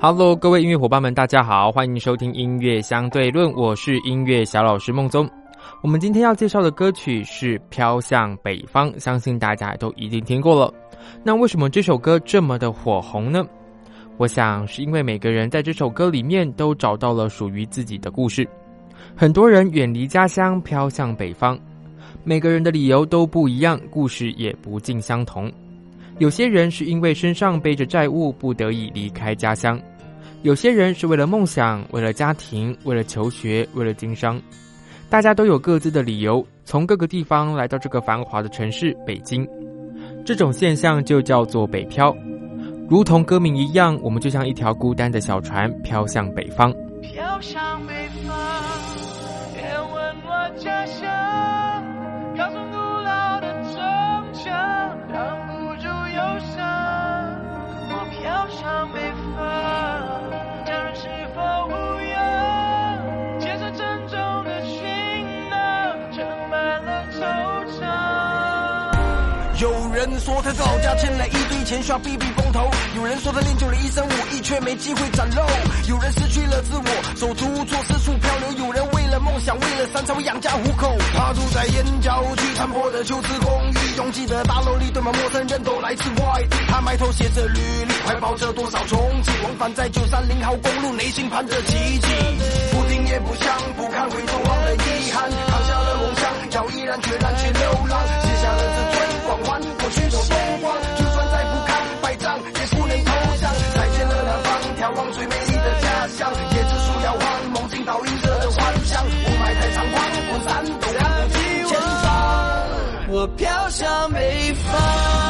Hello，各位音乐伙伴们，大家好，欢迎收听音乐相对论，我是音乐小老师孟宗。我们今天要介绍的歌曲是《飘向北方》，相信大家都一定听过了。那为什么这首歌这么的火红呢？我想是因为每个人在这首歌里面都找到了属于自己的故事。很多人远离家乡，飘向北方，每个人的理由都不一样，故事也不尽相同。有些人是因为身上背着债务，不得已离开家乡；有些人是为了梦想，为了家庭，为了求学，为了经商。大家都有各自的理由，从各个地方来到这个繁华的城市北京。这种现象就叫做北漂，如同歌名一样，我们就像一条孤单的小船，飘向北方。飘向北方，别问我家乡，有人说他在老家欠了一堆钱，需要避避风头；有人说他练就了一身武艺，却没机会展露；有人失去了自我，手足无措，四处漂流；有人为了梦想，为了三餐养家糊口。他住在燕郊区残破的旧式公寓。拥挤的大楼里堆满陌生人，都来自外地。他埋头写着履历，怀抱着多少憧憬。往返在九三零号公路，内心盼着奇迹。不听也不想，不看回头望的遗憾。扛下了梦想，要毅然决然去我飘向北方。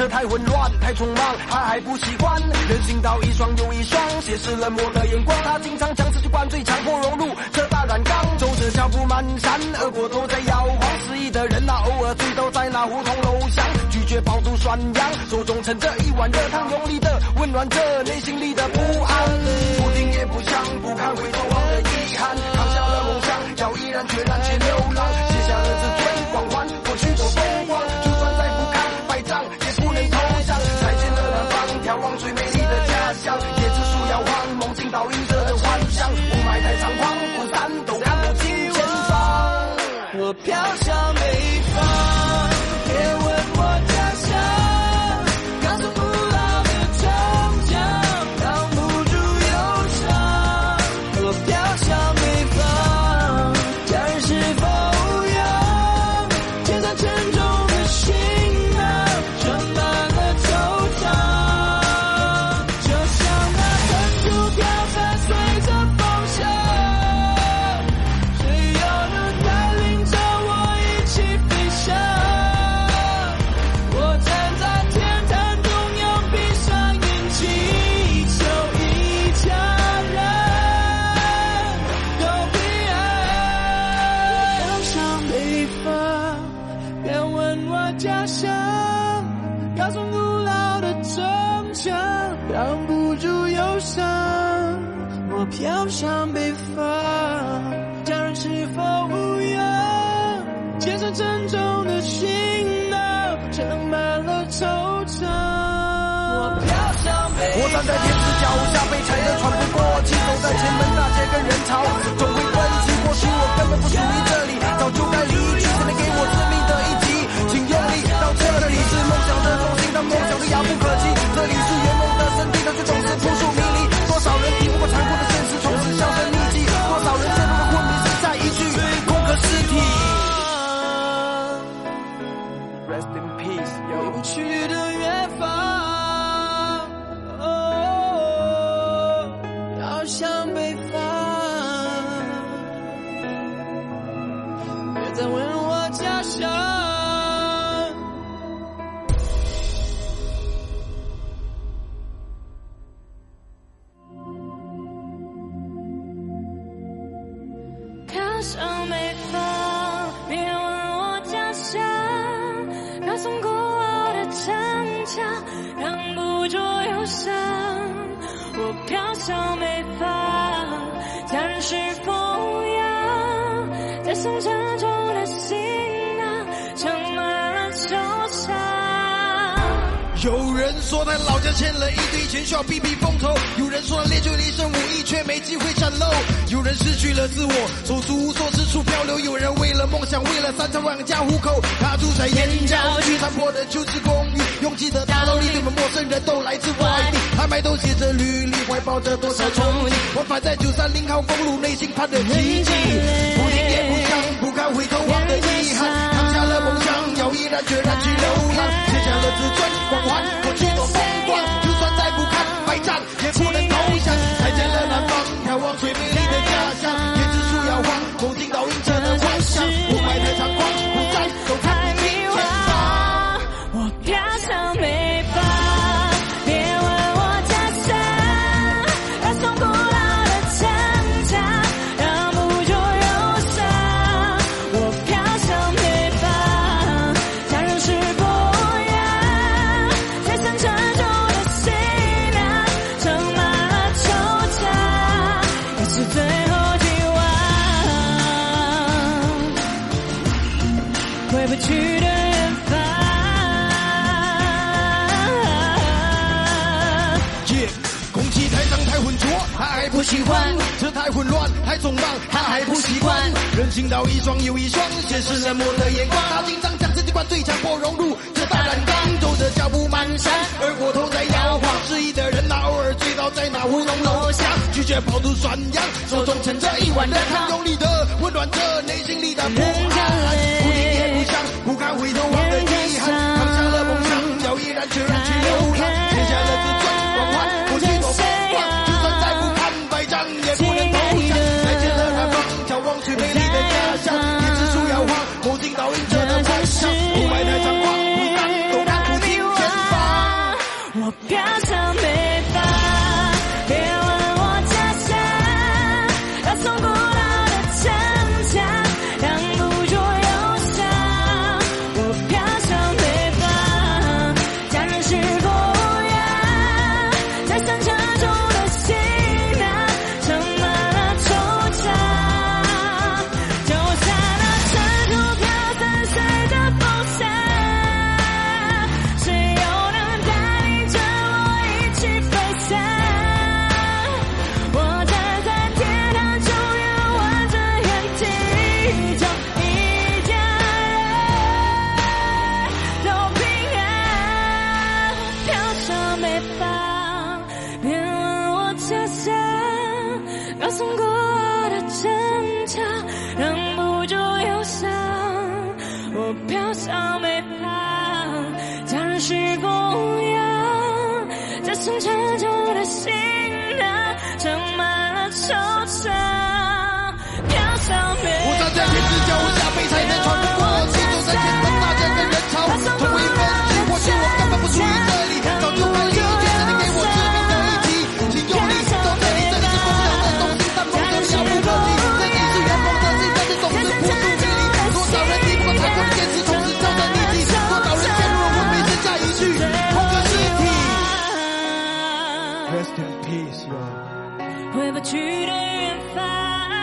车太混乱，太匆忙，他还不习惯。人行道一双又一双，斜视冷漠的眼光。他经常将自己灌醉，强迫融入这大染缸。走着脚步蹒跚，耳朵都在摇晃。失意的人啊，偶尔醉倒在那胡同楼下，拒绝饱读涮羊，手中盛着一碗热汤，用力的温暖着内心里的。不飘向北方，家人是否无恙？肩上沉重的行囊，盛满了惆怅。我飘向北我站在天子脚下，被踩得喘不过气，走在前门大街跟人潮，总会有。去的远方，哦，飘向北方。别再问我家乡。我飘向北方，家人是风扬，在送沉重的行囊，盛满了惆怅。有人说他老家欠了一堆钱，需要避避风头；有人说他练就了一身武艺，却没机会展露；有人失去了自我，手足无措，四处漂流；有人为了梦想，为了三餐养家糊口。他住在燕郊区残破的旧式公寓，拥挤的大楼里，你们陌生人都来自外地，他埋头写着履历，怀抱着多少憧憬。往返在九三零号公路，内心盼着奇迹，不听也不想，不敢回头望的遗憾，扛下了梦想，要毅然决然不去的远方。空气太脏太浑浊，他还不喜欢；这太混乱太匆忙，他还不习惯。人行道一双又一双，现实冷漠的眼光，他紧张将自己灌最强迫融入这大染缸，走着脚步蹒跚，而过头在摇晃。失意的人那偶尔醉倒在那胡同楼下，拒绝跑出涮羊，手中盛着一碗热汤，用力的温暖着内心里的不安。想，要毅然去流浪，写下了自尊光环，过去多风光，就算再不堪百丈，也不能投降。再见了南方，眺望最美丽的家乡，椰子树摇晃，梦境倒映着的幻想，雾霾太猖狂，不散都看不清前方。我飘向飘向北方，假如是公羊，在沉重的行囊，长满了惆怅。飘向北方，我站在天之角，我加倍才能闯。回不去的远方